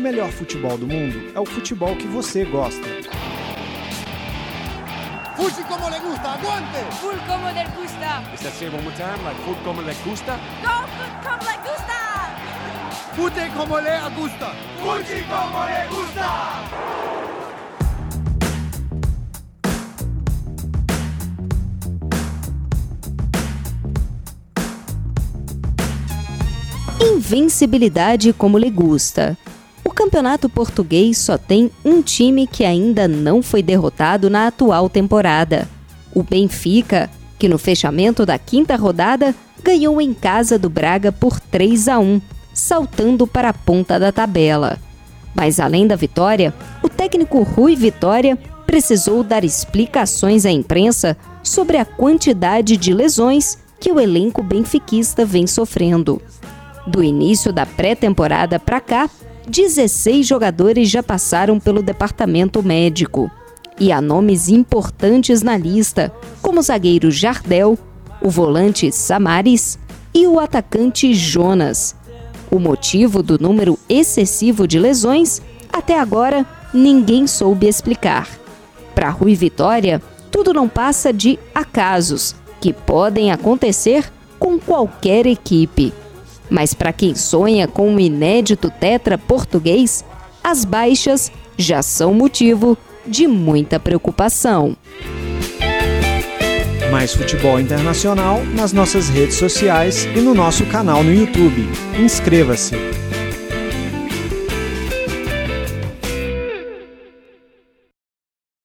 o melhor futebol do mundo é o futebol que você gosta. Fuji como le gusta, aguante! Full como le gusta. Is that say one more time? Like food como le gusta? Go food como le gusta. Fute como le gusta! Fuji como le gusta. Invencibilidade como lhe gusta. O campeonato português só tem um time que ainda não foi derrotado na atual temporada. O Benfica, que no fechamento da quinta rodada ganhou em casa do Braga por 3 a 1, saltando para a ponta da tabela. Mas além da vitória, o técnico Rui Vitória precisou dar explicações à imprensa sobre a quantidade de lesões que o elenco benfiquista vem sofrendo. Do início da pré-temporada para cá, 16 jogadores já passaram pelo departamento médico. E há nomes importantes na lista, como o zagueiro Jardel, o volante Samaris e o atacante Jonas. O motivo do número excessivo de lesões, até agora, ninguém soube explicar. Para Rui Vitória, tudo não passa de acasos, que podem acontecer com qualquer equipe. Mas para quem sonha com um inédito tetra português, as baixas já são motivo de muita preocupação. Mais futebol internacional nas nossas redes sociais e no nosso canal no YouTube. Inscreva-se!